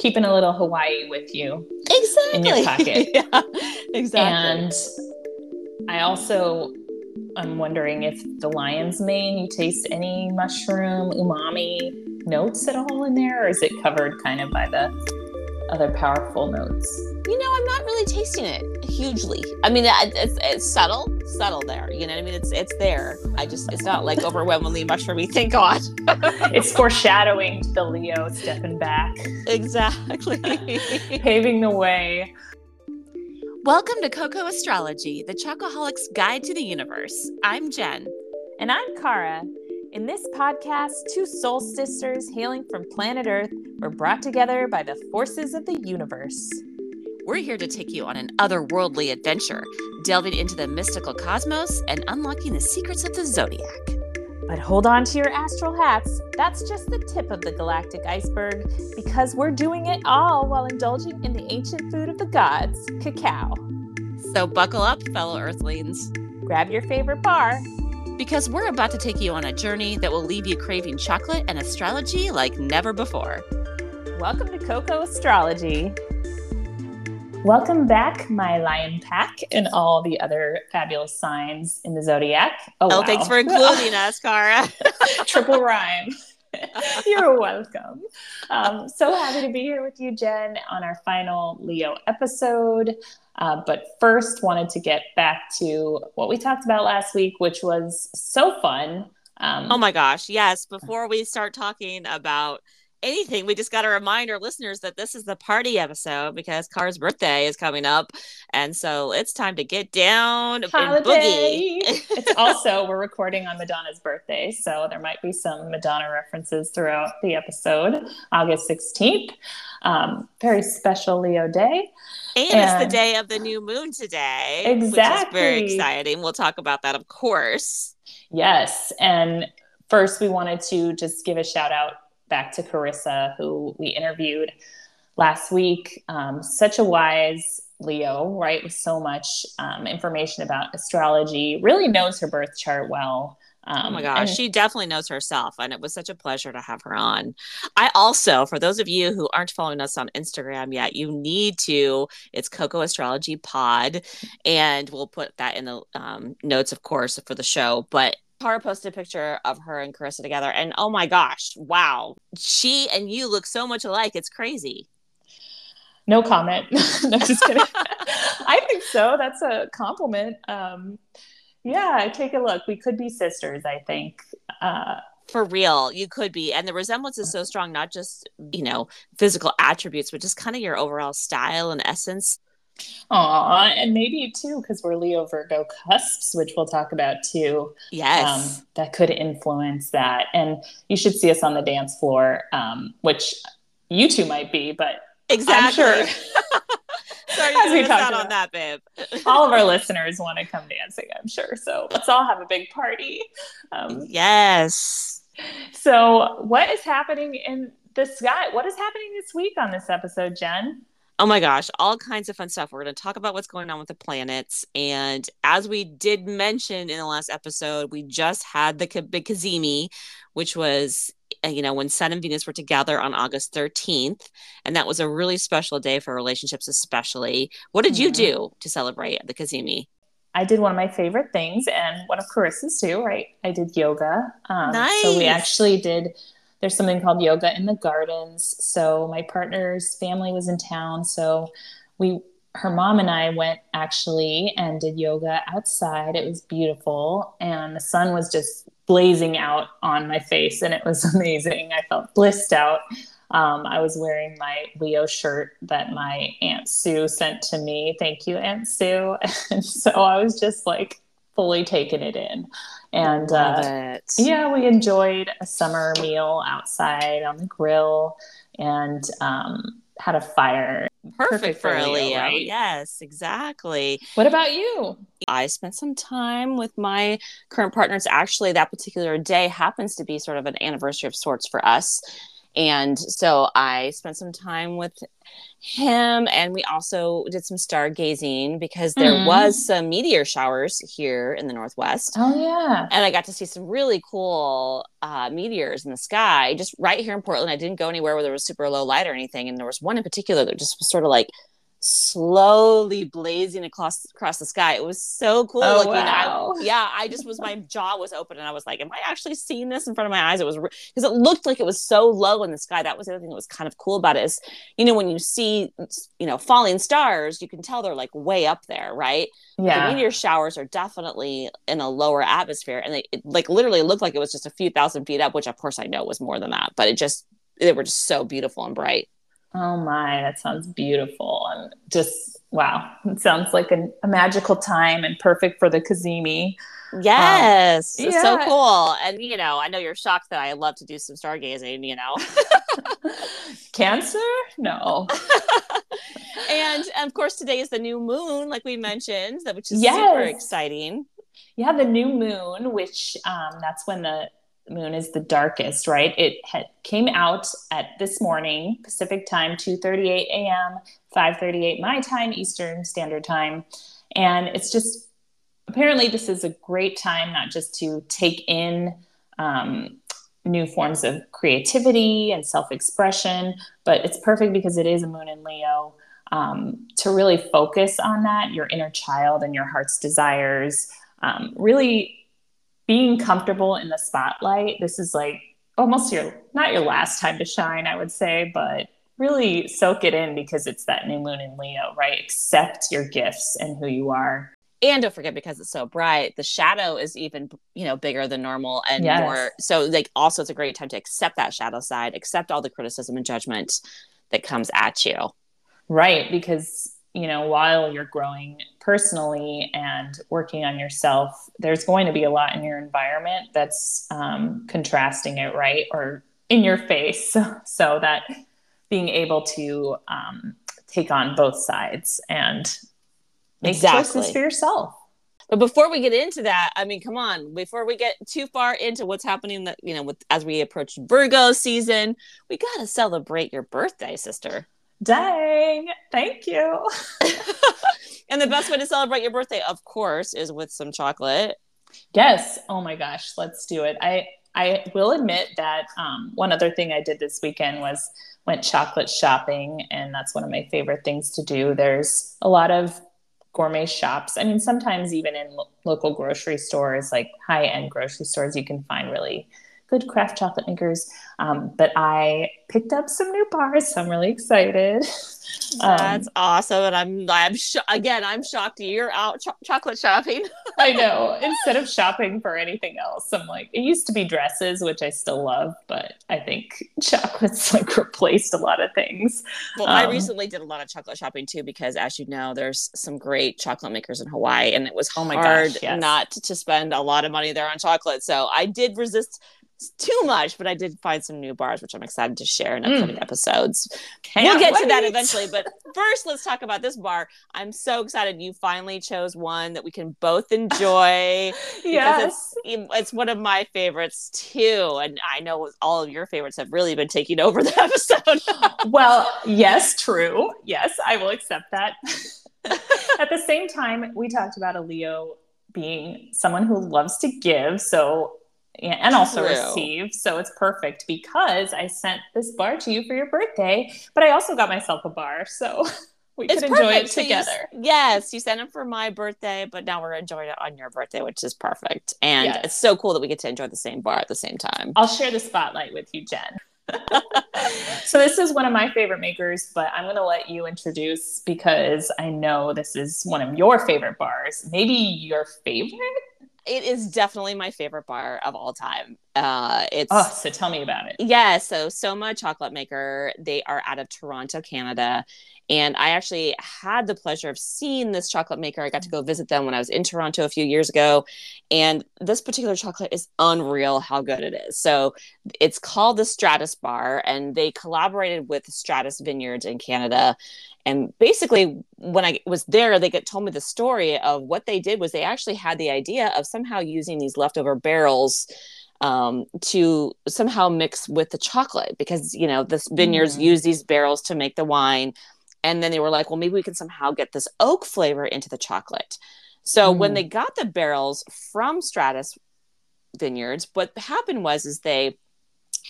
keeping a little Hawaii with you exactly in your pocket. yeah, exactly. And I also I'm wondering if the lion's mane, you taste any mushroom umami notes at all in there, or is it covered kind of by the other powerful notes? you know, I'm not really tasting it hugely. I mean, it's, it's subtle, subtle there. You know what I mean? It's it's there. I just it's not like overwhelmingly mushroomy. Thank God. it's foreshadowing the Leo stepping back. Exactly. Paving the way. Welcome to Coco Astrology, the Chocoholic's Guide to the Universe. I'm Jen. And I'm Kara. In this podcast, two soul sisters hailing from planet Earth were brought together by the forces of the universe. We're here to take you on an otherworldly adventure, delving into the mystical cosmos and unlocking the secrets of the zodiac. But hold on to your astral hats. That's just the tip of the galactic iceberg because we're doing it all while indulging in the ancient food of the gods, cacao. So buckle up, fellow Earthlings. Grab your favorite bar because we're about to take you on a journey that will leave you craving chocolate and astrology like never before. Welcome to Coco Astrology. Welcome back, my lion pack, and all the other fabulous signs in the zodiac. Oh, oh wow. thanks for including us, Kara. Triple rhyme. You're welcome. Um, so happy to be here with you, Jen, on our final Leo episode. Uh, but first, wanted to get back to what we talked about last week, which was so fun. Um, oh my gosh, yes! Before we start talking about anything, we just got to remind our listeners that this is the party episode because Car's birthday is coming up. And so it's time to get down Holiday. and boogie. it's also, we're recording on Madonna's birthday. So there might be some Madonna references throughout the episode, August 16th. Um, very special Leo day. And, and, it's the day of the new moon today. Exactly. very exciting. We'll talk about that, of course. Yes. And first, we wanted to just give a shout out back to Carissa, who we interviewed last week. Um, such a wise Leo, right? With so much um, information about astrology, really knows her birth chart well. Um, oh my gosh, and- she definitely knows herself, and it was such a pleasure to have her on. I also, for those of you who aren't following us on Instagram yet, you need to. It's Coco Astrology Pod, and we'll put that in the um, notes, of course, for the show. But Kara posted a picture of her and Carissa together, and oh my gosh, wow, she and you look so much alike. It's crazy. No comment. no, just kidding. I think so. That's a compliment. Um, yeah, take a look. We could be sisters. I think. Uh, for real you could be and the resemblance is so strong not just you know physical attributes but just kind of your overall style and essence Aw, and maybe too, because we're Leo Virgo cusps, which we'll talk about too. Yes. Um, that could influence that. And you should see us on the dance floor, um, which you two might be, but exactly. I'm sure. Sorry, As we talked on that, babe. all of our listeners want to come dancing, I'm sure. So let's all have a big party. Um, yes. So, what is happening in the sky? What is happening this week on this episode, Jen? Oh my gosh, all kinds of fun stuff. We're going to talk about what's going on with the planets. And as we did mention in the last episode, we just had the big Cazimi, which was, uh, you know, when Sun and Venus were together on August 13th. And that was a really special day for relationships, especially. What did mm-hmm. you do to celebrate the Cazimi? I did one of my favorite things and one of Carissa's too, right? I did yoga. Um, nice. So we actually did there's something called yoga in the gardens. So my partner's family was in town, so we her mom and I went actually and did yoga outside. It was beautiful and the sun was just blazing out on my face and it was amazing. I felt blissed out. Um, I was wearing my Leo shirt that my Aunt Sue sent to me. Thank you, Aunt Sue. And so I was just like fully taking it in. And uh, yeah, we enjoyed a summer meal outside on the grill and um, had a fire. Perfect, Perfect for, for Leo, Leo, right? Yes, exactly. What about you? I spent some time with my current partners. Actually, that particular day happens to be sort of an anniversary of sorts for us. And so I spent some time with him and we also did some stargazing because there mm. was some meteor showers here in the northwest. Oh yeah. And i got to see some really cool uh, meteors in the sky just right here in portland. I didn't go anywhere where there was super low light or anything. And there was one in particular that just was sort of like slowly blazing across across the sky. It was so cool oh, looking. Wow. I, yeah, I just was my jaw was open and I was like, "Am I actually seeing this in front of my eyes?" It was because it looked like it was so low in the sky. That was the other thing that was kind of cool about it is, you know, when you see you know falling stars, you can tell they're like way up there, right? Yeah. The meteor showers are definitely in a lower atmosphere, and they it, like literally looked like it was just a few thousand feet up, which of course I know was more than that, but it just they were just so beautiful and bright. Oh my, that sounds beautiful. And just wow, it sounds like a, a magical time and perfect for the Cazimi. Yes, um, yeah. so cool. And you know, I know you're shocked that I love to do some stargazing. You know, cancer? No. and, and of course, today is the new moon, like we mentioned, that which is yes. super exciting. Yeah, the new moon, which um, that's when the moon is the darkest, right? It came out at this morning Pacific time, 2:38 a.m., 5:38 my time, Eastern Standard Time, and it's just apparently this is a great time not just to take in um, new forms of creativity and self-expression, but it's perfect because it is a moon in Leo. Um, to really focus on that, your inner child and your heart's desires, um, really being comfortable in the spotlight. This is like almost your not your last time to shine, I would say, but really soak it in because it's that new moon in Leo, right? Accept your gifts and who you are. And don't forget because it's so bright, the shadow is even, you know, bigger than normal and yes. more. So like also it's a great time to accept that shadow side, accept all the criticism and judgment that comes at you. Right, because you know, while you're growing personally and working on yourself, there's going to be a lot in your environment that's um, contrasting it, right? Or in your face. So that being able to um, take on both sides and make exactly. choices for yourself. But before we get into that, I mean, come on, before we get too far into what's happening that, you know, with as we approach Virgo season, we got to celebrate your birthday, sister. Dang, thank you. and the best way to celebrate your birthday, of course, is with some chocolate. Yes. Oh my gosh, let's do it. I I will admit that um, one other thing I did this weekend was went chocolate shopping, and that's one of my favorite things to do. There's a lot of gourmet shops. I mean, sometimes even in lo- local grocery stores, like high end grocery stores, you can find really good craft chocolate makers. Um, but I picked up some new bars, so I'm really excited. That's um, awesome, and I'm I'm sh- again I'm shocked you're out cho- chocolate shopping. I know. Instead of shopping for anything else, I'm like it used to be dresses, which I still love, but I think chocolates like replaced a lot of things. Well, um, I recently did a lot of chocolate shopping too because, as you know, there's some great chocolate makers in Hawaii, and it was oh my hard gosh, yes. not to spend a lot of money there on chocolate. So I did resist too much, but I did find some new bars, which I'm excited to share in upcoming mm. episodes. Can't we'll get wait. to that eventually, but first, let's talk about this bar. I'm so excited you finally chose one that we can both enjoy. yes, it's, it's one of my favorites too, and I know all of your favorites have really been taking over the episode. well, yes, true. Yes, I will accept that. At the same time, we talked about a Leo being someone who loves to give, so and also True. receive. So it's perfect because I sent this bar to you for your birthday, but I also got myself a bar. So we it's could enjoy it together. So you, yes, you sent it for my birthday, but now we're enjoying it on your birthday, which is perfect. And yes. it's so cool that we get to enjoy the same bar at the same time. I'll share the spotlight with you, Jen. so this is one of my favorite makers, but I'm going to let you introduce because I know this is one of your favorite bars. Maybe your favorite? It is definitely my favorite bar of all time. Uh, it's oh, so tell me about it. Yeah, so Soma Chocolate Maker. They are out of Toronto, Canada, and I actually had the pleasure of seeing this chocolate maker. I got to go visit them when I was in Toronto a few years ago, and this particular chocolate is unreal how good it is. So it's called the Stratus Bar, and they collaborated with Stratus Vineyards in Canada and basically, when I was there, they get told me the story of what they did was they actually had the idea of somehow using these leftover barrels um, to somehow mix with the chocolate because you know the vineyards Mm. use these barrels to make the wine and then they were like well maybe we can somehow get this oak flavor into the chocolate. So when Mm. they got the barrels from stratus vineyards what happened was is they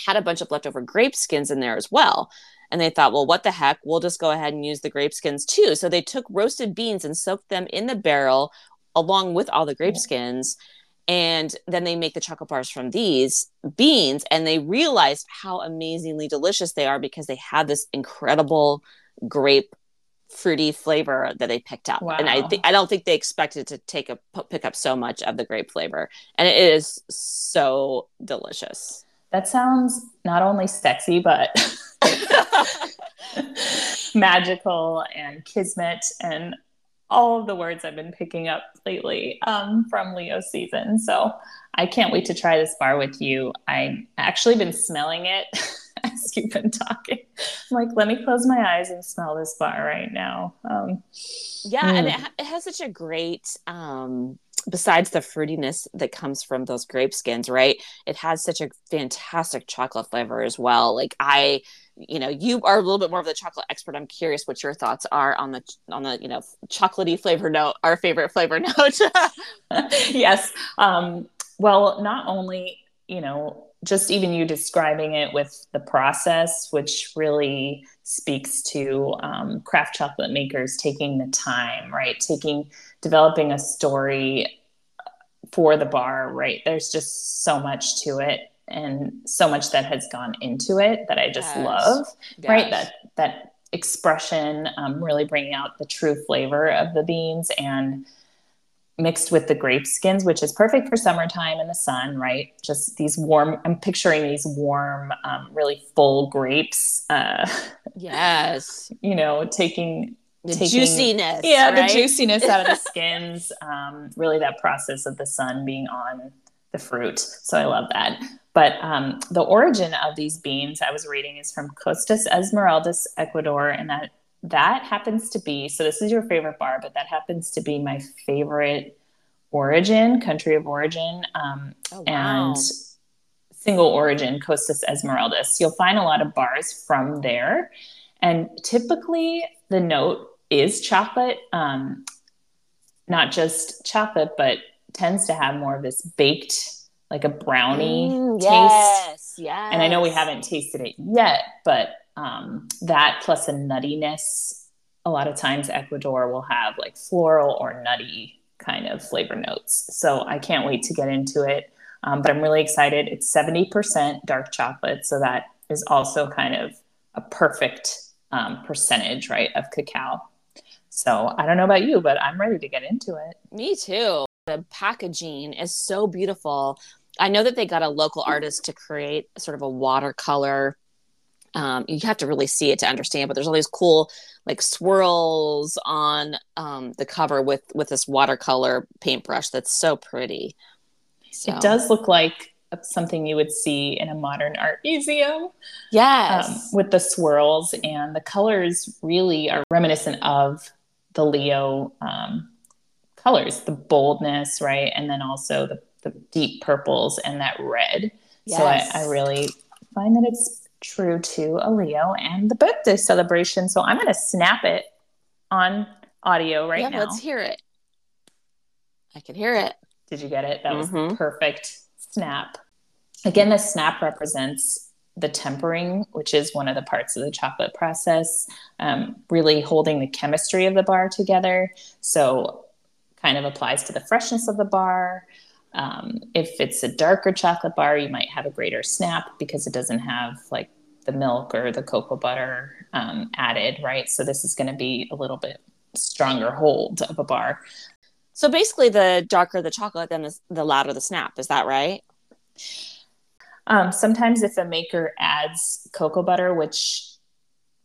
had a bunch of leftover grape skins in there as well. And they thought well what the heck? We'll just go ahead and use the grape skins too. So they took roasted beans and soaked them in the barrel along with all the grape Yeah. skins. And then they make the chocolate bars from these beans and they realized how amazingly delicious they are because they have this incredible grape fruity flavor that they picked up and i Wow. think i don't think they expected to take a pick up so much of the grape flavor and it is so delicious That sounds not only sexy, but magical and kismet and all of the words I've been picking up lately um, from Leo season. So I can't wait to try this bar with you. I've actually been smelling it as you've been talking. I'm like, let me close my eyes and smell this bar right now. Um, yeah and Mm. it, ha- it has such a great um besides the fruitiness that comes from those grape skins right it has such a fantastic chocolate flavor as well like i you know you are a little bit more of the chocolate expert i'm curious what your thoughts are on the on the you know chocolatey flavor note our favorite flavor note yes. Um, well, not only, you know, just even you describing it with the process, which really speaks to um, craft chocolate makers taking the time, right? Taking, developing a story for the bar, right? There's just so much to it and so much that has gone into it that I just Yes. love right that that expression um, really bringing out the true flavor of the beans and mixed with the grape skins which is perfect for summertime in the sun right? Just these warm i'm picturing these warm um, really full grapes uh, yes. you know taking the Taking- juiciness yeah right? the juiciness out of the skins um, really that process of the sun being on the fruit. So i love that. But um, the origin of these beans i was reading is from costas esmeraldas ecuador and that that happens to be so this is your favorite bar but that happens to be my favorite origin country of origin um, oh, wow. and single origin Costas Esmeraldas. You'll find a lot of bars from there. And typically the note is chocolate, um, not just chocolate, but tends to have more of this baked, like a brownie Mm, taste. yes yes And I know we haven't tasted it yet, but um, that plus a nuttiness, a lot of times Ecuador will have like floral or nutty kind of flavor notes. So I can't wait to get into it. Um, but I'm really excited. It's 70% dark chocolate. So that is also kind of a perfect um, percentage, right, of cacao. So I don't know about you, but I'm ready to get into it. Me too. The packaging is so beautiful. I know that they got a local artist to create sort of a watercolor. Um, you have to really see it to understand, but there's all these cool like swirls on um, the cover with with this watercolor paintbrush that's so pretty. So, It does look like something you would see in a modern art museum. yes, um, with the swirls and the colors really are reminiscent of the Leo um, colors, the boldness, right? And then also the, the deep purples and that red. So I, I really find that it's true to a Leo and the birthday celebration. So I'm going to snap it on audio right yeah, now. let's hear it. I can hear it. Did you get it? That was Mhm. the perfect snap. Again, the snap represents the tempering, which is one of the parts of the chocolate process, um, really holding the chemistry of the bar together. So, kind of applies to the freshness of the bar. Um, if it's a darker chocolate bar, you might have a greater snap because it doesn't have like the milk or the cocoa butter um, added, right? So, this is going to be a little bit stronger hold of a bar. So basically, the darker the chocolate, then the, the louder the snap. Is that right? Um, sometimes, if a maker adds cocoa butter, which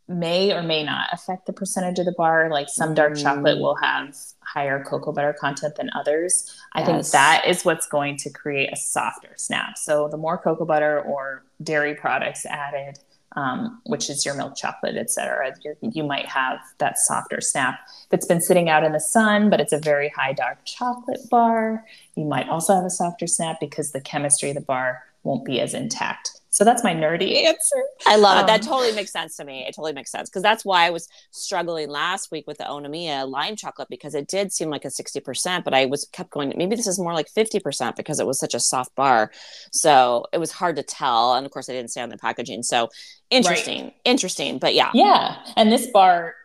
may or may not affect the percentage of the bar, like some dark Mm. chocolate will have higher cocoa butter content than others. I think that is what's going to create a softer snap. So, the more cocoa butter or dairy products added, um, which is your milk chocolate, et cetera, you might have that softer snap. If it's been sitting out in the sun, but it's a very high dark chocolate bar, you might also have a softer snap because the chemistry of the bar won't be as intact. So that's my nerdy answer. I love it. That um, totally makes sense to me. It totally makes sense because that's why I was struggling last week with the Onamiya lime chocolate because it did seem like a 60%, but I was kept going, maybe this is more like 50% because it was such a soft bar. So it was hard to tell. And of course, I didn't say on the packaging. So interesting, right. interesting. But yeah. Yeah. And this bar,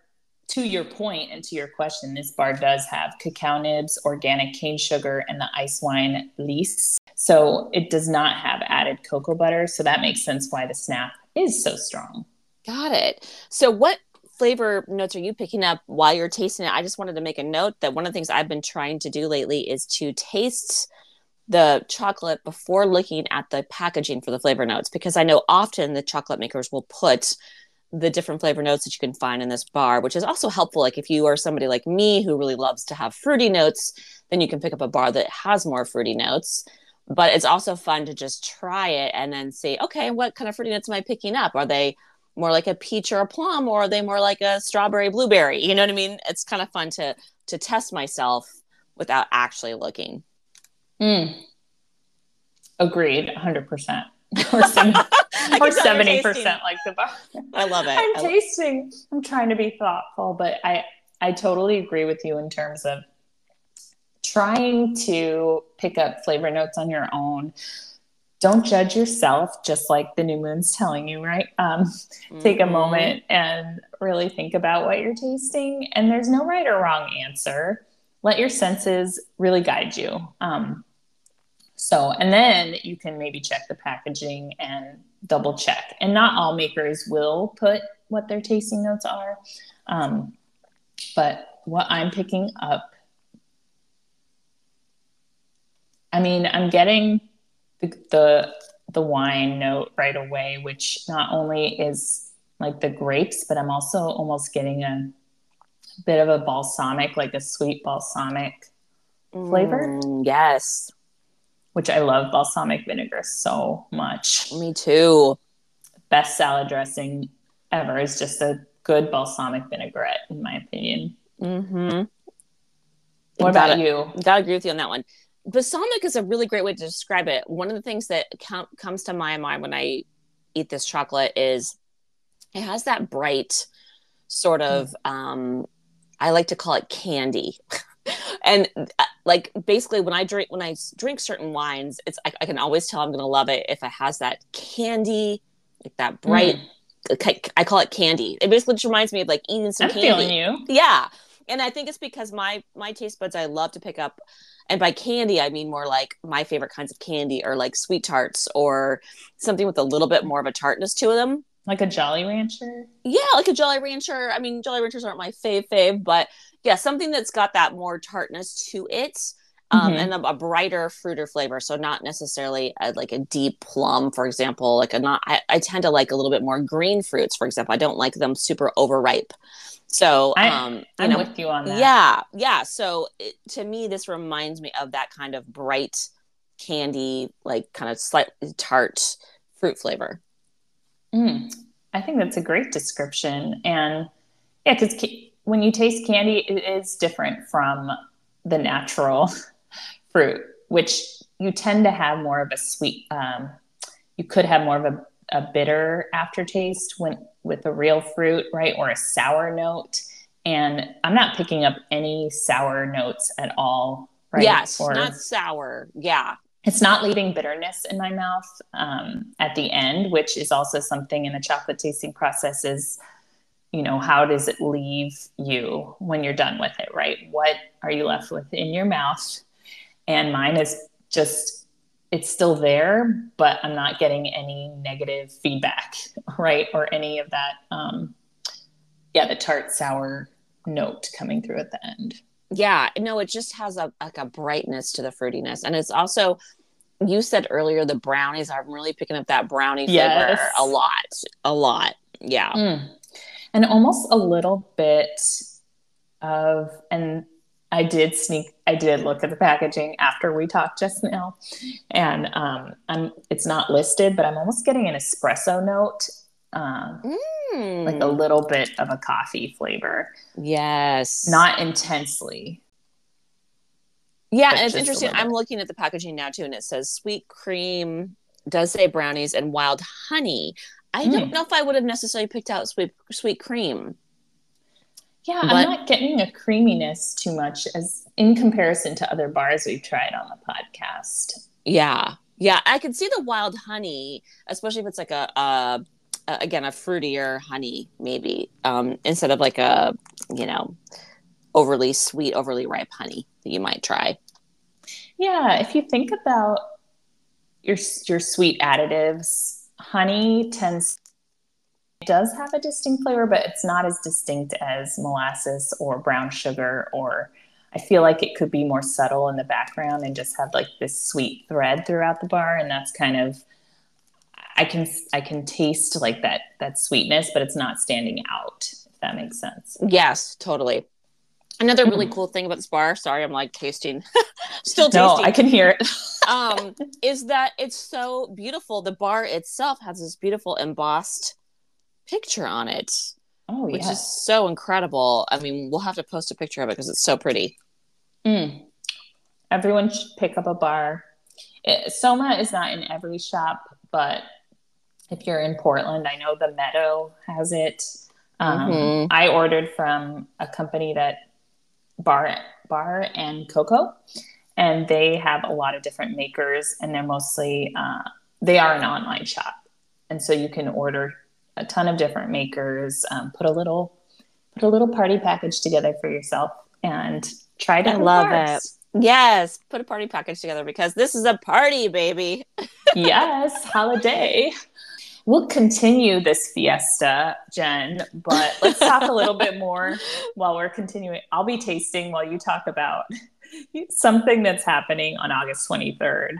to your point and to your question, this bar does have cacao nibs, organic cane sugar, and the ice wine lees. So it does not have added cocoa butter. So that makes sense why the snap is so strong. Got it. So what flavor notes are you picking up while you're tasting it? I just wanted to make a note that one of the things I've been trying to do lately is to taste the chocolate before looking at the packaging for the flavor notes because I know often the chocolate makers will put the different flavor notes that you can find in this bar, which is also helpful. Like if you are somebody like me who really loves to have fruity notes, then you can pick up a bar that has more fruity notes but it's also fun to just try it and then see okay what kind of fruity nuts am i picking up? Are they more like a peach or a plum or are they more like a strawberry blueberry? You know what i mean? It's kind of fun to to test myself without actually looking. Mm. agreed 100% or, 70, or 70% like the bar i love it. I'm I tasting i'm trying to be thoughtful but i i totally agree with you in terms of trying to pick up flavor notes on your own. Don't judge yourself just like the new moon's telling you right? Um, mm-hmm. take a mm-hmm. moment and really think about what you're tasting and there's no right or wrong answer. Let your senses really guide you. Um, so and then you can maybe check the packaging and double check. And not all makers will put what their tasting notes are. Um, but what i'm picking up I mean, I'm getting the, the the wine note right away, which not only is like the grapes, but I'm also almost getting a bit of a balsamic, like a sweet balsamic flavor. Mm, yes. Which I love balsamic vinegar so much. Me too. Best salad dressing ever is just a good balsamic vinaigrette, in my opinion. Mm-hmm. What about you? Gotta agree with you on that one balsamic is a really great way to describe it. One of the things that com- comes to my mind when I eat this chocolate is it has that bright sort of mm. um, I like to call it candy. and uh, like basically when I drink when I drink certain wines, it's I, I can always tell I'm going to love it if it has that candy, like that bright. Mm. I call it candy. It basically just reminds me of like eating some I'm candy. Feeling you. Yeah, and I think it's because my my taste buds I love to pick up and by candy, I mean more like my favorite kinds of candy or like sweet tarts or something with a little bit more of a tartness to them. Like a Jolly Rancher? Yeah, like a Jolly Rancher. I mean, Jolly Ranchers aren't my fave fave, but yeah, something that's got that more tartness to it. Um, mm-hmm. and a, a, brighter fruiter flavor. So not necessarily a, like a deep plum, for example. Like a not, I, I, tend to like a little bit more green fruits, for example. I don't like them super overripe. So I, um, I'm know, with you on that. Yeah, yeah. So it, to me, this reminds me of that kind of bright candy, like kind of slightly tart fruit flavor. Mm, I think that's a great description, and yeah, because ca- when you taste candy, it is different from the natural fruit, which you tend to have more of a sweet. Um, you could have more of a a bitter aftertaste when with a real fruit, right? Or a sour note. And I'm not picking up any sour notes at all, right? Yes, or, not sour. Yeah. It's not leaving bitterness in my mouth um, at the end, which is also something in the chocolate tasting process is, you know, how does it leave you when you're done with it, right? What are you left with in your mouth? And mine is just it's still there, but I'm not getting any negative feedback, right? Or any of that, um, yeah, the tart sour note coming through at the end. Yeah, no, it just has a like a brightness to the fruitiness, and it's also. You said earlier the brownies. I'm really picking up that brownie yes. flavor a lot, a lot. Yeah, mm. and almost a little bit of, and I did sneak. I did look at the packaging after we talked just now, and um, I'm. It's not listed, but I'm almost getting an espresso note, um, mm. like a little bit of a coffee flavor. Yes, not intensely. Yeah, and it's interesting. I'm looking at the packaging now too, and it says sweet cream does say brownies and wild honey. I mm. don't know if I would have necessarily picked out sweet sweet cream. Yeah, I'm not getting a creaminess too much as in comparison to other bars we've tried on the podcast. Yeah. Yeah, I can see the wild honey, especially if it's like a, a, again a fruitier honey, maybe um, instead of like a you know overly sweet, overly ripe honey that you might try. Yeah, if you think about your your sweet additives, honey tends does have a distinct flavor, but it's not as distinct as molasses or brown sugar or I feel like it could be more subtle in the background and just have like this sweet thread throughout the bar. And that's kind of I can I can taste like that that sweetness, but it's not standing out, if that makes sense. Yes, totally. Another really mm-hmm. cool thing about this bar, sorry, I'm like tasting, still tasting. No, I can hear it. um, is that it's so beautiful. The bar itself has this beautiful embossed picture on it. Oh, which is so incredible. I mean, we'll have to post a picture of it because it's so pretty. Mm. Everyone should pick up a bar. It, Soma is not in every shop, but if you're in Portland, I know the Meadow has it. Um, mm-hmm. I ordered from a company that bar bar and cocoa, and they have a lot of different makers, and they're mostly uh, they are an online shop, and so you can order a ton of different makers. Um, put a little put a little party package together for yourself and try to love it. Yes, put a party package together because this is a party, baby. yes, holiday. We'll continue this fiesta, Jen, but let's talk a little bit more while we're continuing. I'll be tasting while you talk about something that's happening on August 23rd.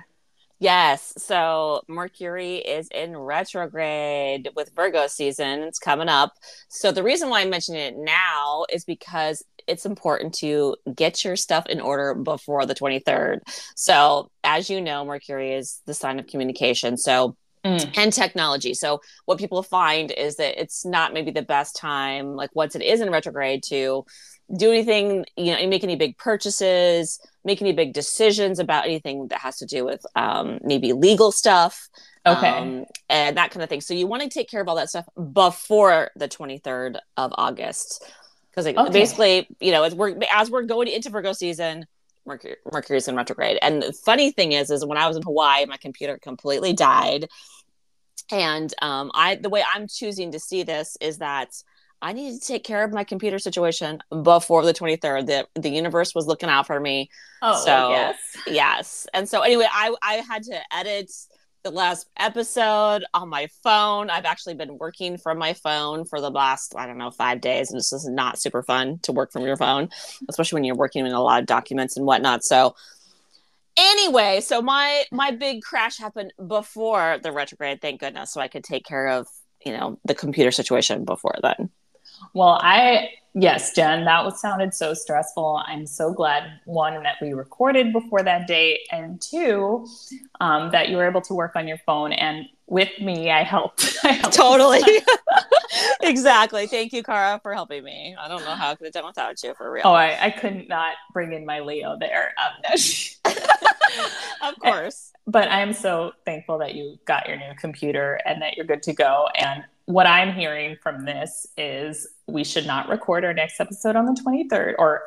Yes. So Mercury is in retrograde with Virgo season. It's coming up. So the reason why I'm mentioning it now is because it's important to get your stuff in order before the 23rd. So, as you know, Mercury is the sign of communication. So, Mm. and technology. So what people find is that it's not maybe the best time, like once it is in retrograde, to do anything, you know, make any big purchases, make any big decisions about anything that has to do with um, maybe legal stuff. Okay. Um, and that kind of thing. So you want to take care of all that stuff before the 23rd of August. Because okay. basically, you know, as we're, as we're going into Virgo season, Mercury, Mercury's in retrograde. And the funny thing is, is when I was in Hawaii, my computer completely died. And um, I, the way I'm choosing to see this is that I needed to take care of my computer situation before the 23rd. The the universe was looking out for me. Oh, so, yes. Yes. And so anyway, I I had to edit the last episode on my phone. I've actually been working from my phone for the last, I don't know, five days. And this is not super fun to work from your phone, especially when you're working in a lot of documents and whatnot. So anyway, so my my big crash happened before the retrograde, thank goodness. So I could take care of, you know, the computer situation before then. Well, I yes, Jen, that was sounded so stressful. I'm so glad one that we recorded before that date, and two um, that you were able to work on your phone. And with me, I helped. I helped totally. exactly. Thank you, Kara, for helping me. I don't know how I could have done without you for real. Oh, I, I could not bring in my Leo there. Um, of course. But I am so thankful that you got your new computer and that you're good to go. And what I'm hearing from this is we should not record our next episode on the 23rd or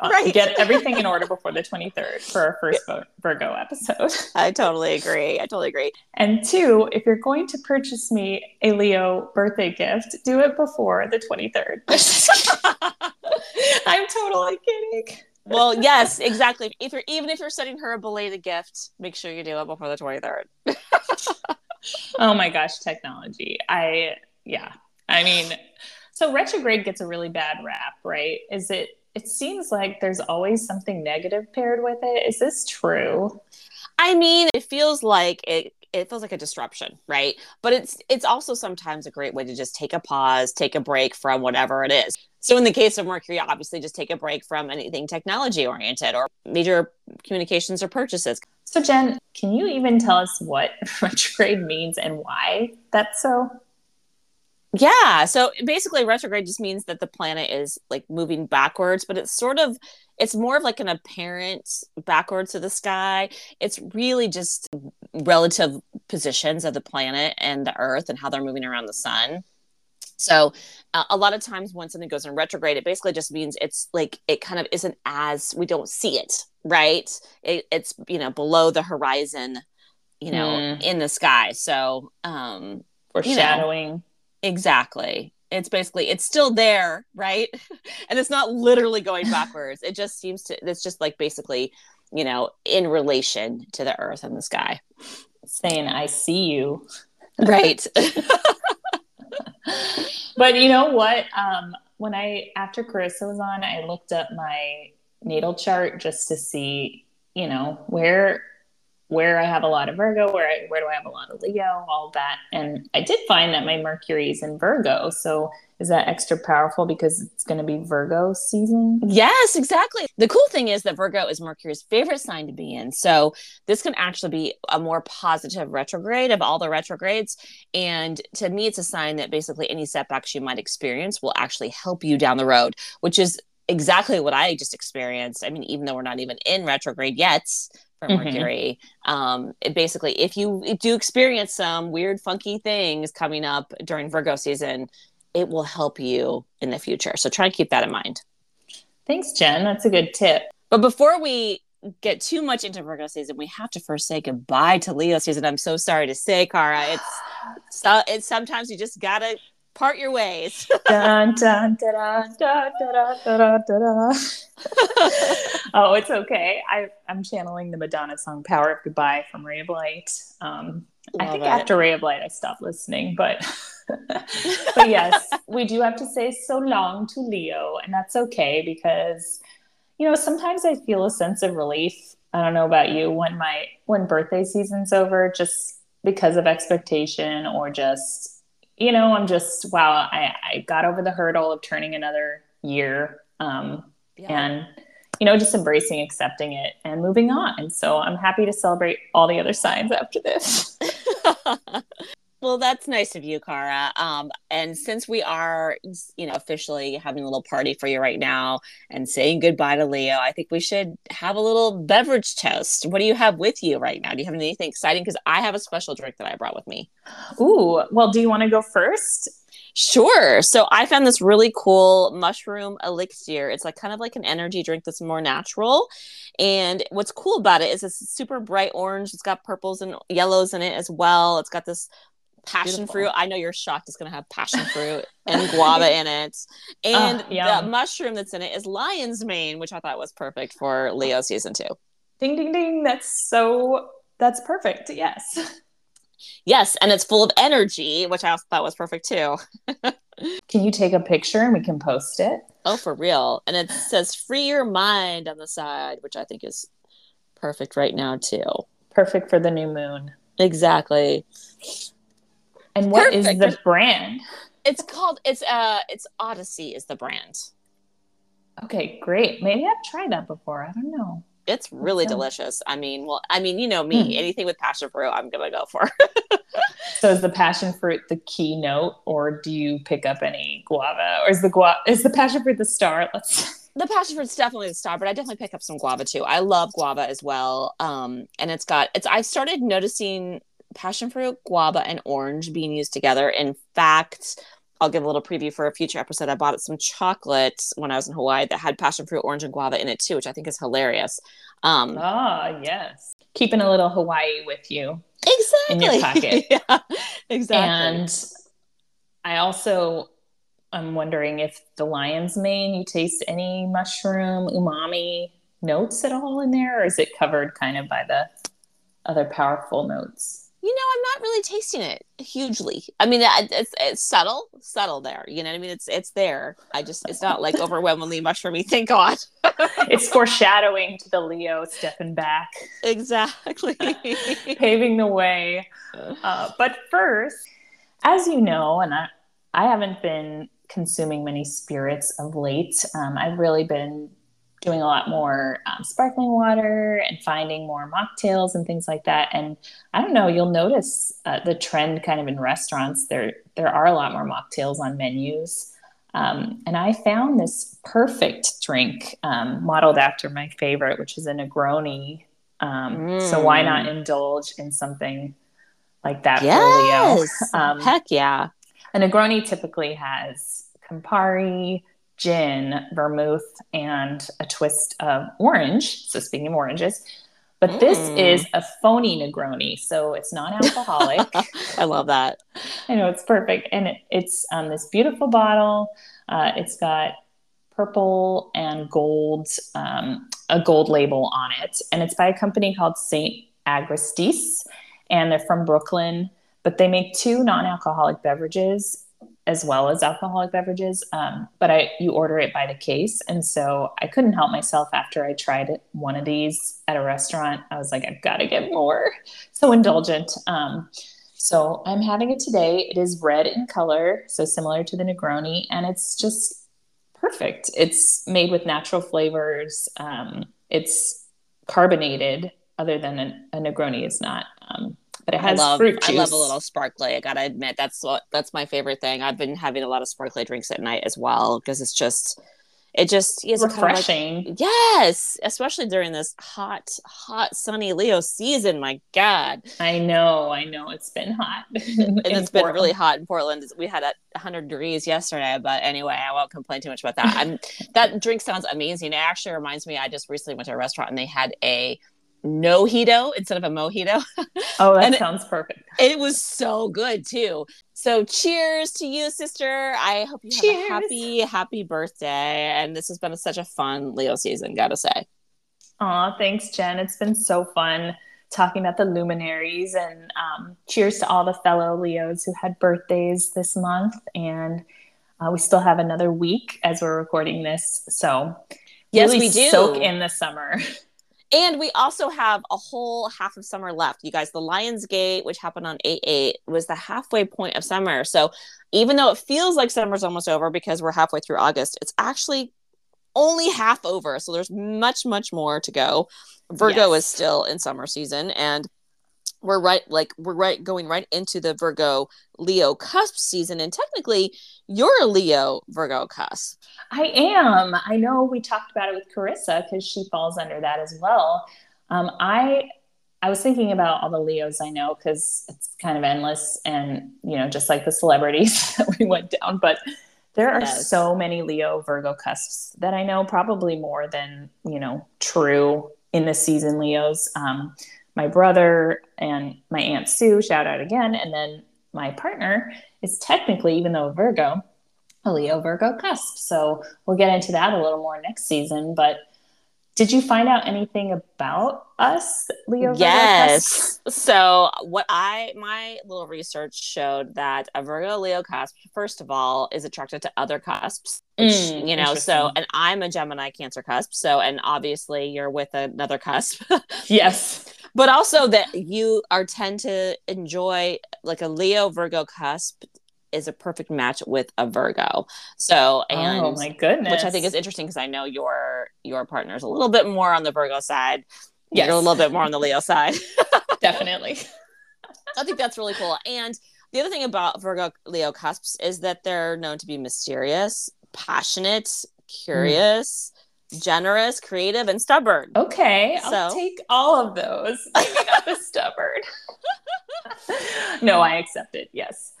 uh, right. get everything in order before the 23rd for our first Virgo episode. I totally agree. I totally agree. And two, if you're going to purchase me a Leo birthday gift, do it before the 23rd. I'm totally kidding. Well, yes, exactly. If you're even if you're sending her a belated gift, make sure you do it before the 23rd oh my gosh, technology. I, yeah. I mean, so retrograde gets a really bad rap, right? Is it, it seems like there's always something negative paired with it. Is this true? I mean, it feels like it it feels like a disruption, right? But it's it's also sometimes a great way to just take a pause, take a break from whatever it is. So in the case of Mercury, obviously just take a break from anything technology oriented or major communications or purchases. So, Jen, can you even tell us what retrograde means and why that's so? Yeah. So basically, retrograde just means that the planet is like moving backwards, but it's sort of, it's more of like an apparent backwards to the sky. It's really just relative positions of the planet and the earth and how they're moving around the sun. So uh, a lot of times when something goes in retrograde, it basically just means it's like it kind of isn't as we don't see it, right? It, it's you know below the horizon, you know, mm. in the sky. So um, foreshadowing. You know, exactly. It's basically it's still there, right? and it's not literally going backwards. it just seems to. It's just like basically, you know, in relation to the Earth and the sky, saying "I see you." Right. but you know what? Um, when I after Carissa was on, I looked up my natal chart just to see, you know, where where I have a lot of Virgo, where I, where do I have a lot of Leo, all that. And I did find that my Mercury is in Virgo. So is that extra powerful because it's going to be Virgo season? Yes, exactly. The cool thing is that Virgo is Mercury's favorite sign to be in. So this can actually be a more positive retrograde of all the retrogrades. And to me, it's a sign that basically any setbacks you might experience will actually help you down the road, which is exactly what I just experienced. I mean, even though we're not even in retrograde yet, for mm-hmm. Mercury. Um, it basically, if you do experience some weird, funky things coming up during Virgo season, it will help you in the future. So try and keep that in mind. Thanks, Jen. That's a good tip. But before we get too much into Virgo season, we have to first say goodbye to Leo season. I'm so sorry to say, Kara. It's so it's sometimes you just gotta part your ways. dun, dun, dun, oh, it's okay. I, I'm channeling the Madonna song "Power of Goodbye" from Ray of Light. Um, I think it. after Ray of Light, I stopped listening, but but yes, we do have to say so long to Leo, and that's okay because you know sometimes I feel a sense of relief. I don't know about you when my when birthday season's over, just because of expectation or just you know, I'm just wow, I, I got over the hurdle of turning another year. Um, yeah. and you know, just embracing, accepting it, and moving on. And so I'm happy to celebrate all the other signs after this. well, that's nice of you, Kara. Um, and since we are, you know, officially having a little party for you right now and saying goodbye to Leo, I think we should have a little beverage toast. What do you have with you right now? Do you have anything exciting? Because I have a special drink that I brought with me. Ooh, well, do you want to go first? Sure. So I found this really cool mushroom elixir. It's like kind of like an energy drink that's more natural. And what's cool about it is it's super bright orange. It's got purples and yellows in it as well. It's got this passion Beautiful. fruit. I know you're shocked it's going to have passion fruit and guava in it. And uh, the mushroom that's in it is lion's mane, which I thought was perfect for Leo season too. Ding, ding, ding. That's so, that's perfect. Yes. Yes. And it's full of energy, which I also thought was perfect too. can you take a picture and we can post it? Oh, for real. And it says free your mind on the side, which I think is perfect right now too. Perfect for the new moon. Exactly. And what Perfect. is the brand? It's called it's uh it's Odyssey is the brand. Okay, great. Maybe I've tried that before. I don't know. It's really delicious. I mean, well, I mean, you know me, hmm. anything with passion fruit, I'm gonna go for. so is the passion fruit the keynote, or do you pick up any guava, or is the guava is the passion fruit the star? Let's. The passion fruit's definitely the star, but I definitely pick up some guava too. I love guava as well. Um, and it's got it's. I've started noticing passion fruit, guava, and orange being used together. In fact, I'll give a little preview for a future episode. I bought some chocolate when I was in Hawaii that had passion fruit, orange, and guava in it too, which I think is hilarious. Um, ah, yes. Keeping a little Hawaii with you. Exactly. In your pocket. yeah, exactly. And I also I'm wondering if the lion's mane, you taste any mushroom umami notes at all in there, or is it covered kind of by the other powerful notes? You know, I'm not really tasting it hugely. I mean, it's it's subtle, subtle there. You know what I mean? It's it's there. I just it's not like overwhelmingly mushroomy. Thank God. it's foreshadowing to the Leo stepping back. Exactly. Paving the way. Uh, but first, as you know, and I I haven't been consuming many spirits of late. Um, I've really been doing a lot more um, sparkling water and finding more mocktails and things like that. And I don't know, you'll notice uh, the trend kind of in restaurants. They're there are a lot more mocktails on menus. Um, and I found this perfect drink um, modeled after my favorite, which is a Negroni. Mm. So why not mm. indulge in something like that yes. for Leo? Um, Heck yeah. A Negroni typically has Campari, gin, vermouth, and a twist of orange. So speaking of oranges, but mm. this is a phony Negroni, so it's non-alcoholic. I love that. I know it's perfect, and it, it's um, this beautiful bottle. Uh, it's got purple and gold, um, a gold label on it, and it's by a company called Saint Agrestis, and they're from Brooklyn. But they make two non-alcoholic beverages as well as alcoholic beverages. Um, but I you order it by the case, and so I couldn't help myself after I tried one of these at a restaurant. I was like, I've got to get more. So indulgent. Um, so I'm having it today. It is red in color, so similar to the Negroni, and it's just perfect. It's made with natural flavors. Um, it's carbonated, other than a, a Negroni is not. Um, but it has I love, fruit juice. I love a little sparkly. I gotta admit, that's what that's my favorite thing. I've been having a lot of sparkly drinks at night as well because it's just it just is refreshing. Kind of like, yes, especially during this hot, hot, sunny Leo season. My God, I know, I know, it's been hot, and it's Portland. been really hot in Portland. We had a 100 degrees yesterday, but anyway, I won't complain too much about that. I'm, that drink sounds amazing. It actually reminds me. I just recently went to a restaurant and they had a nojito instead of a mojito. Oh, that sounds perfect. It was so good too. So cheers to you, sister. I hope you cheers. have a happy, happy birthday. And this has been a, such a fun Leo season, gotta say. Aw, thanks, Jen. It's been so fun talking about the luminaries and um, cheers to all the fellow Leos who had birthdays this month. And uh, we still have another week as we're recording this. So yes, really we do. Soak in the summer. And we also have a whole half of summer left. You guys, the Lions Gate, which happened on 8 8, was the halfway point of summer. So even though it feels like summer's almost over because we're halfway through August, it's actually only half over. So there's much, much more to go. Virgo yes. is still in summer season. And we're right like we're right going right into the virgo leo cusp season and technically you're a leo virgo cusp. I am. I know we talked about it with carissa because she falls under that as well. Um, i i was thinking about all the leos i know because it's kind of endless and you know just like the celebrities that we went down but there are yes. so many leo virgo cusps that i know probably more than you know true in the season leos. Um, my brother and my aunt Sue, shout out again. And then my partner is technically, even though Virgo, a Leo Virgo cusp. So we'll get into that a little more next season. But did you find out anything about us, Leo? Yes. So what I my little research showed that a Virgo Leo cusp, first of all, is attracted to other cusps. Which, mm, you know, so and I'm a Gemini Cancer cusp. So and obviously you're with another cusp. yes. But also that you are tend to enjoy like a Leo Virgo cusp is a perfect match with a Virgo. So, oh and oh my goodness, which I think is interesting because I know your your partner is a little bit more on the Virgo side. Yes. You're a little bit more on the Leo side. Definitely. I think that's really cool. And the other thing about Virgo Leo cusps is that they're known to be mysterious, passionate, hmm. curious. Generous, creative, and stubborn. Okay, so. I'll take all of those. Maybe not the stubborn. no, I accept it. Yes.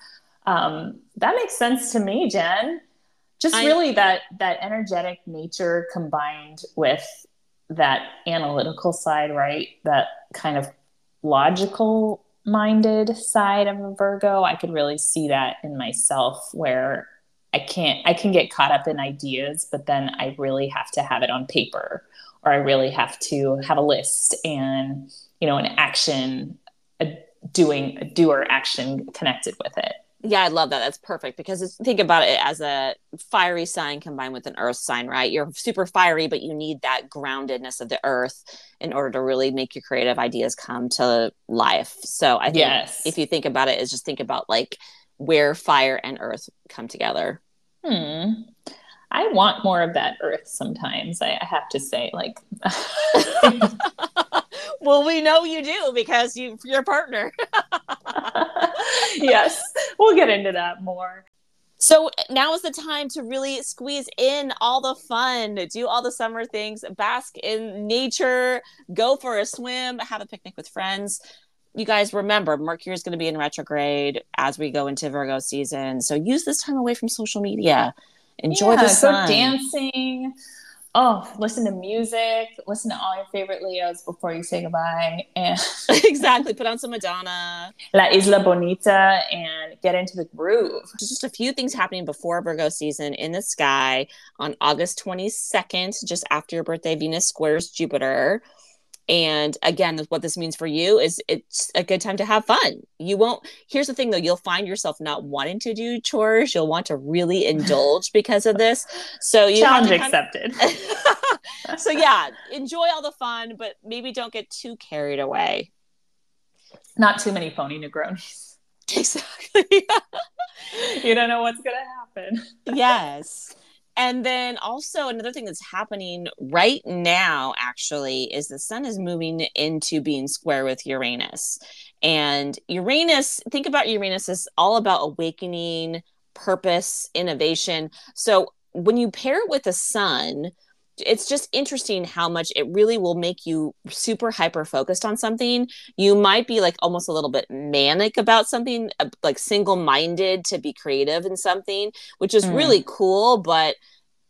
Um, that makes sense to me, Jen. Just I, really that that energetic nature combined with that analytical side, right? That kind of logical minded side of a Virgo. I could really see that in myself where I can't I can get caught up in ideas, but then I really have to have it on paper or I really have to have a list and you know an action a doing a doer action connected with it. Yeah, I love that. That's perfect because think about it as a fiery sign combined with an earth sign, right? You're super fiery, but you need that groundedness of the earth in order to really make your creative ideas come to life. So I think yes. if you think about it, is just think about like where fire and earth come together. Hmm. I want more of that earth sometimes. I, I have to say, like. well, we know you do because you your partner. yes, we'll get into that more. So now is the time to really squeeze in all the fun, do all the summer things, bask in nature, go for a swim, have a picnic with friends. You guys remember Mercury is going to be in retrograde as we go into Virgo season. So use this time away from social media. Enjoy yeah, the sun. Go dancing, oh, listen to music, listen to all your favorite Leos before you say goodbye. And exactly, put on some Madonna, La Isla Bonita, and get into the groove. Just a few things happening before Virgo season in the sky on August 22nd, just after your birthday, Venus squares Jupiter. And again, what this means for you is it's a good time to have fun. You won't, here's the thing though, you'll find yourself not wanting to do chores. You'll want to really indulge because of this. So you challenge accepted. Of, so yeah, enjoy all the fun, but maybe don't get too carried away. Not too many phony Negronis. Exactly. you don't know what's going to happen. yes. And then also another thing that's happening right now, actually, is the sun is moving into being square with Uranus. And Uranus, think about Uranus as all about awakening, purpose, innovation. So when you pair it with the sun, it's just interesting how much it really will make you super hyper focused on something. You might be like almost a little bit manic about something, uh, like single minded to be creative in something, which is mm. really cool. But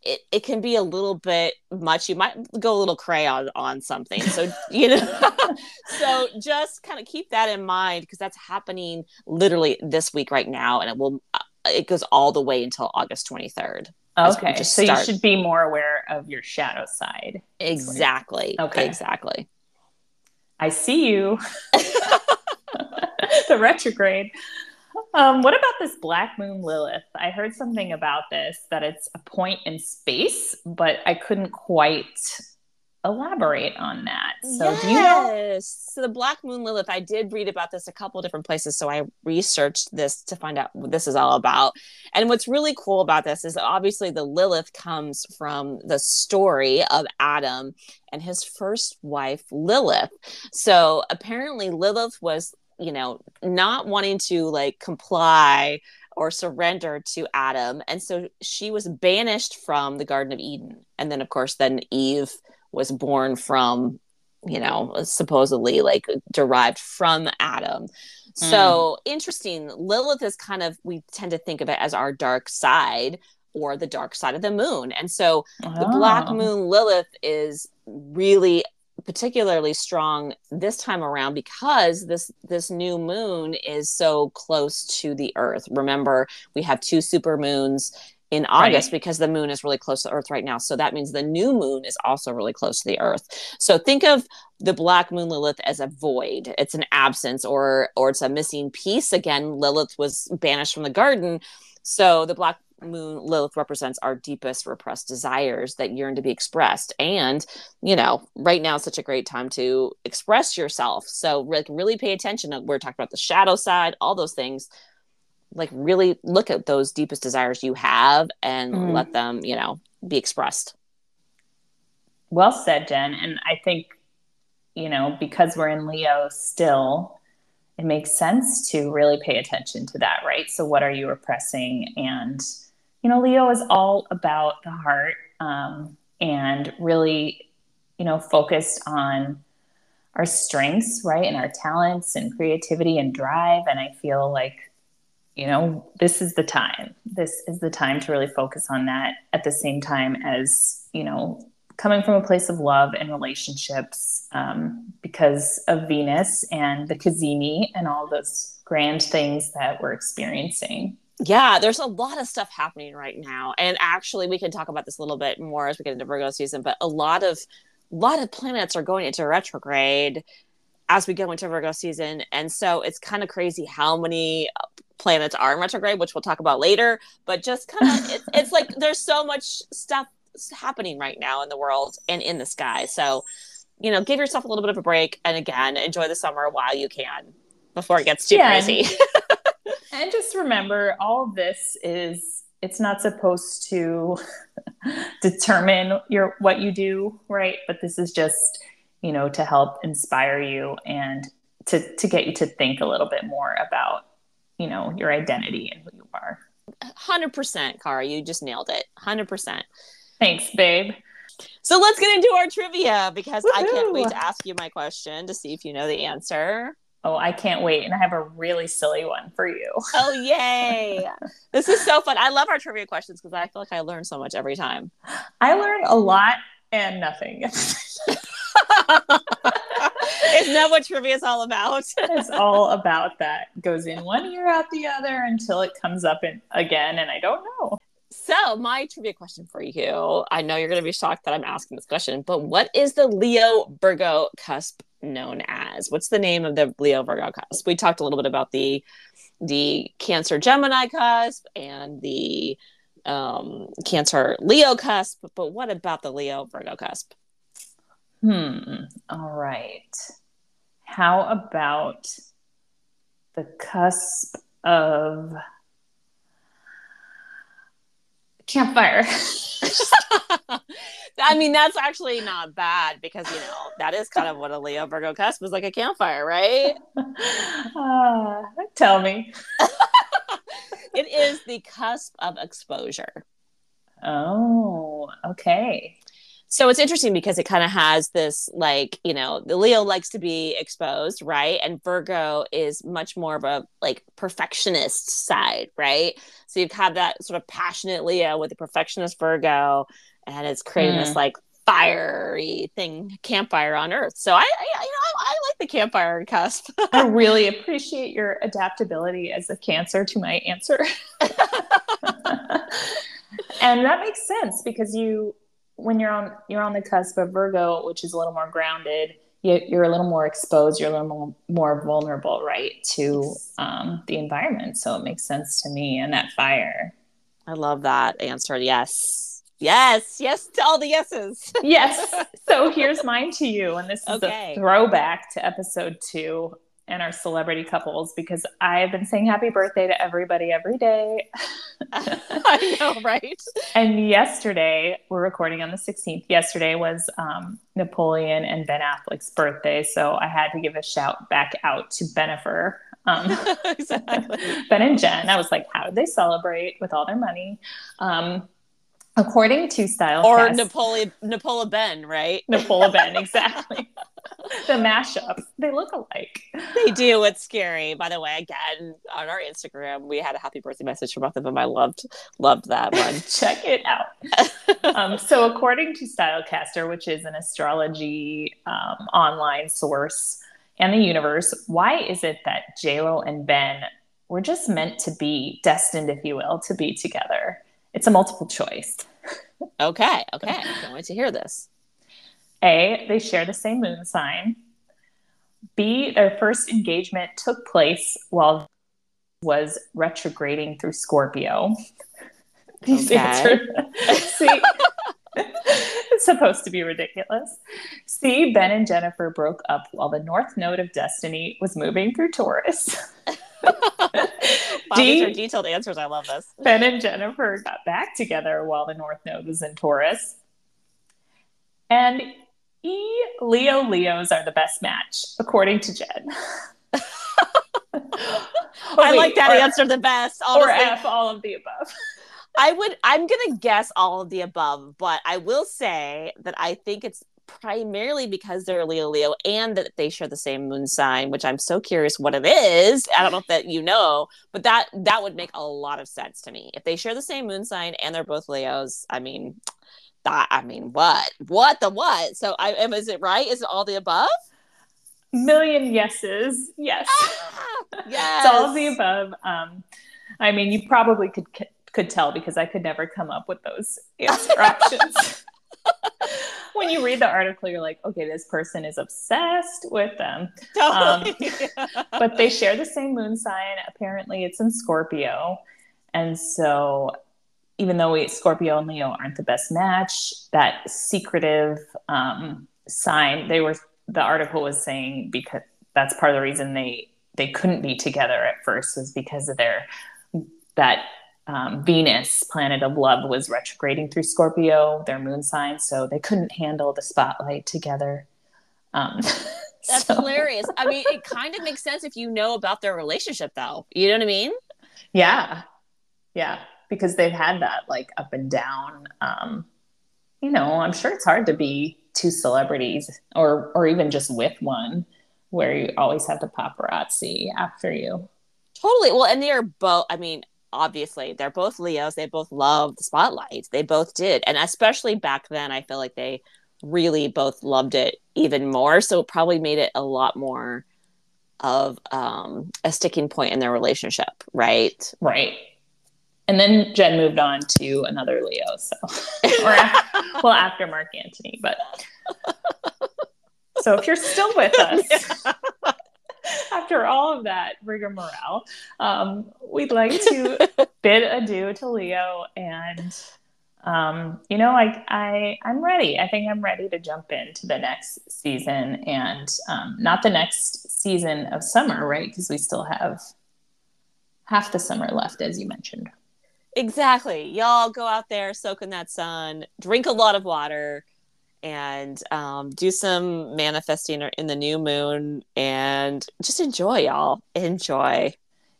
it, it can be a little bit much. You might go a little crayon on something. So, you know, so just kind of keep that in mind because that's happening literally this week right now. And it will, uh, it goes all the way until August 23rd. Okay. So start. you should be more aware of your shadow side. Exactly. Okay. Exactly. I see you. the retrograde. Um, what about this Black Moon Lilith? I heard something about this that it's a point in space, but I couldn't quite elaborate on that. So yes. do you know? So the Black Moon Lilith, I did read about this a couple different places. So I researched this to find out what this is all about. And what's really cool about this is obviously the Lilith comes from the story of Adam and his first wife, Lilith. So apparently Lilith was you know, not wanting to like comply or surrender to Adam. And so she was banished from the Garden of Eden. And then, of course, then Eve was born from, you know, supposedly like derived from Adam. Mm. So interesting. Lilith is kind of, we tend to think of it as our dark side or the dark side of the moon. And so oh. the black oh. moon Lilith is really particularly strong this time around because this this new moon is so close to the earth remember we have two super moons in august right. because the moon is really close to earth right now. So that means the new moon is also really close to the earth. So think of the black moon lilith as a void. It's an absence or or it's a missing piece. Again lilith was banished from the garden. So the black moon lilith represents our deepest repressed desires that yearn to be expressed. And you know right now is such a great time to express yourself. So like really pay attention. We're talking about the shadow side all those things like really look at those deepest desires you have and mm. let them you know be expressed well said jen and i think you know because we're in leo still it makes sense to really pay attention to that, right? So, what are you repressing? And you know, Leo is all about the heart um, and really, you know, focused on our strengths, right? And our talents and creativity and drive. And I feel like, you know, this is the time. This is the time to really focus on that at the same time as, you know, coming from a place of love and relationships um, because of Venus and the Cazimi and all those grand things that we're experiencing yeah, there's a lot of stuff happening right now. And actually we can talk about this a little bit more as we get into Virgo season, but a lot of a lot of planets are going into retrograde as we go into Virgo season. And so it's kind of crazy how many planets are in retrograde, which we'll talk about later. But just kind of, it's, it's like there's so much stuff happening right now in the world and in the sky. So, you know, give yourself a little bit of a break. And again, enjoy the summer while you can before it gets too yeah, crazy. And just remember, all this is it's not supposed to determine your what you do, right? But this is just, you know, to help inspire you and to to get you to think a little bit more about you know, your identity and who you are. 100%, Kara. You just nailed it. 100%. Thanks, babe. So let's get into our trivia because Woo-hoo! I can't wait to ask you my question to see if you know the answer. Oh, I can't wait. And I have a really silly one for you. Oh, yay. this is so fun. I love our trivia questions because I feel like I learn so much every time. I learn a lot and nothing. Isn't that what trivia is all about? it's all about that. Goes in one ear, out the other until it comes up in, again, and I don't know. So, my trivia question for you I know you're going to be shocked that I'm asking this question, but what is the Leo Virgo cusp known as? What's the name of the Leo Virgo cusp? We talked a little bit about the the Cancer Gemini cusp and the um, Cancer Leo cusp, but what about the Leo Virgo cusp? Hmm. All right. How about the cusp of campfire? I mean, that's actually not bad because you know that is kind of what a Leo Virgo cusp is like a campfire, right? Uh, tell me. it is the cusp of exposure. Oh, okay. So it's interesting because it kind of has this like, you know, the Leo likes to be exposed, right? And Virgo is much more of a like perfectionist side, right? So you have had that sort of passionate Leo with the perfectionist Virgo and it's creating mm. this like fiery thing campfire on earth so i, I you know I, I, like the campfire cusp i really appreciate your adaptability as a cancer to my answer and that makes sense because you when you're on you're on the cusp of virgo which is a little more grounded you, are a little more exposed you're a little more, more vulnerable right to um, the environment so it makes sense to me and that fire i love that answer yes Yes, yes to all the yeses. yes. So here's mine to you. And this is okay. a throwback to episode two and our celebrity couples because I've been saying happy birthday to everybody every day. I know, right? And yesterday, we're recording on the 16th. Yesterday was um, Napoleon and Ben Affleck's birthday. So I had to give a shout back out to Bennifer. Um, exactly. ben and Jen. I was like, how did they celebrate with all their money? Um, According to Style or Napoleon Napoleon Ben, right? Napoleon Ben, exactly. The mashup. They look alike. They do. It's scary. By the way, again, on our Instagram, we had a happy birthday message from both of them. I loved loved that one. Check it out. um, so, according to Stylecaster, which is an astrology um, online source and the universe, why is it that JLo and Ben were just meant to be destined, if you will, to be together? It's a multiple choice. okay, okay. I can't wait to hear this. A, they share the same moon sign. B, their first engagement took place while was retrograding through Scorpio. These okay. answers. See, it's supposed to be ridiculous. C, Ben and Jennifer broke up while the North Node of Destiny was moving through Taurus. wow, these are detailed answers. I love this. Ben and Jennifer got back together while the North Node was in Taurus. And E, Leo Leos are the best match, according to Jen. I like that or, answer the best. Honestly. Or F, all of the above. I would, I'm going to guess all of the above, but I will say that I think it's primarily because they're Leo Leo and that they share the same moon sign, which I'm so curious what it is. I don't know if that you know, but that that would make a lot of sense to me. If they share the same moon sign and they're both Leos, I mean, that I mean, what? What the what? So I am is it right? Is it all the above? Million yeses. Yes. Ah, yes. it's all of the above. Um I mean, you probably could could tell because I could never come up with those answer options when you read the article, you're like, okay, this person is obsessed with them. Totally. Um, but they share the same moon sign. Apparently, it's in Scorpio. And so, even though we, Scorpio and Leo aren't the best match, that secretive um, sign, they were, the article was saying because that's part of the reason they they couldn't be together at first was because of their that um, Venus, planet of love, was retrograding through Scorpio, their moon sign, so they couldn't handle the spotlight together. Um, That's so. hilarious. I mean, it kind of makes sense if you know about their relationship, though. You know what I mean? Yeah. Yeah. Because they've had that like up and down. Um, you know, I'm sure it's hard to be two celebrities or or even just with one where you always have the paparazzi after you. Totally. Well, and they're both I mean, obviously, they're both Leos. They both love the spotlight. They both did. And especially back then, I feel like they really both loved it even more. So it probably made it a lot more of um, a sticking point in their relationship, right? Right. And then Jen moved on to another Leo. So, or after, well, after Marc Anthony, but so if you're still with us yeah. after all of that rigmarole, um, we'd like to bid adieu to Leo and um, you know, I, I, I'm ready. I think I'm ready to jump into the next season and um, not the next season of summer, right? Because we still have half the summer left, as you mentioned. Exactly. Y'all go out there, soak in that sun, drink a lot of water, and um, do some manifesting in the new moon and just enjoy, y'all. Enjoy.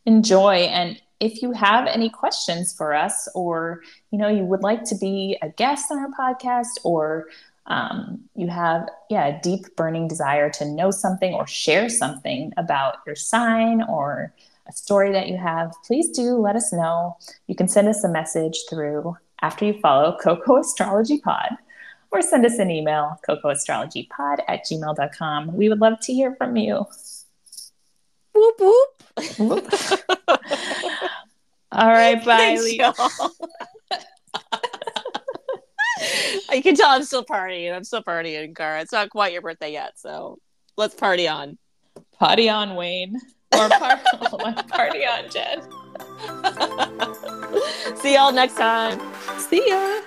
Enjoy. And if you have any questions for us or you know you would like to be a guest on our podcast or um, you have yeah a deep burning desire to know something or share something about your sign or a story that you have please do let us know you can send us a message through after you follow coco astrology pod or send us an email cocoastrologypod at gmail.com we would love to hear from you whoop whoop All right, bye. you can tell I'm still partying. I'm still partying, Kara. It's not quite your birthday yet, so let's party on. Party on, Wayne. Or par- oh, party on, Jen. See y'all next time. See ya.